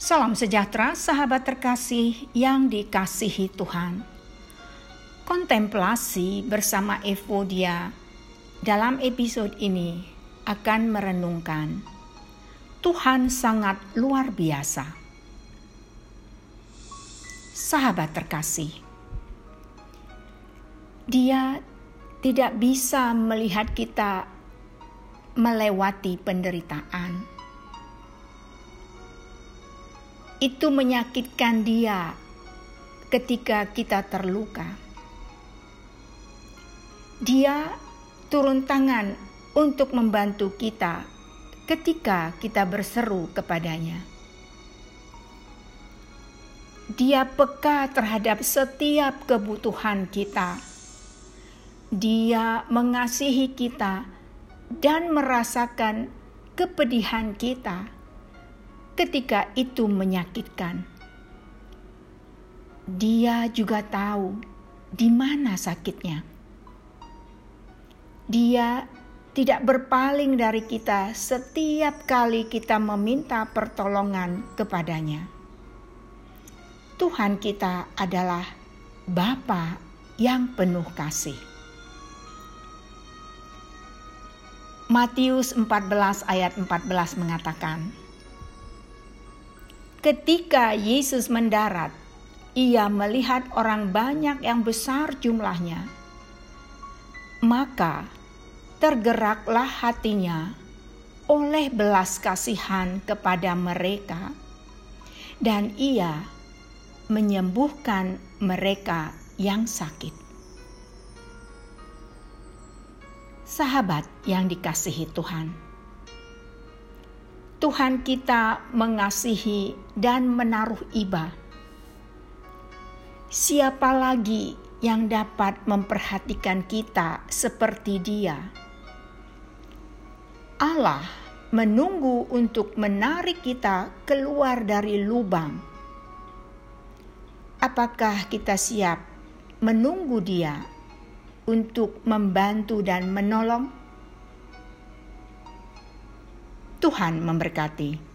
Salam sejahtera, sahabat terkasih yang dikasihi Tuhan. Kontemplasi bersama Evodia dalam episode ini akan merenungkan Tuhan sangat luar biasa. Sahabat terkasih, Dia tidak bisa melihat kita melewati penderitaan itu menyakitkan dia ketika kita terluka. Dia turun tangan untuk membantu kita ketika kita berseru kepadanya. Dia peka terhadap setiap kebutuhan kita. Dia mengasihi kita dan merasakan kepedihan kita ketika itu menyakitkan. Dia juga tahu di mana sakitnya. Dia tidak berpaling dari kita setiap kali kita meminta pertolongan kepadanya. Tuhan kita adalah Bapa yang penuh kasih. Matius 14 ayat 14 mengatakan, Ketika Yesus mendarat, ia melihat orang banyak yang besar jumlahnya. Maka tergeraklah hatinya oleh belas kasihan kepada mereka, dan ia menyembuhkan mereka yang sakit. Sahabat yang dikasihi Tuhan Tuhan kita mengasihi dan menaruh iba. Siapa lagi yang dapat memperhatikan kita seperti Dia? Allah menunggu untuk menarik kita keluar dari lubang. Apakah kita siap menunggu Dia untuk membantu dan menolong? Tuhan memberkati.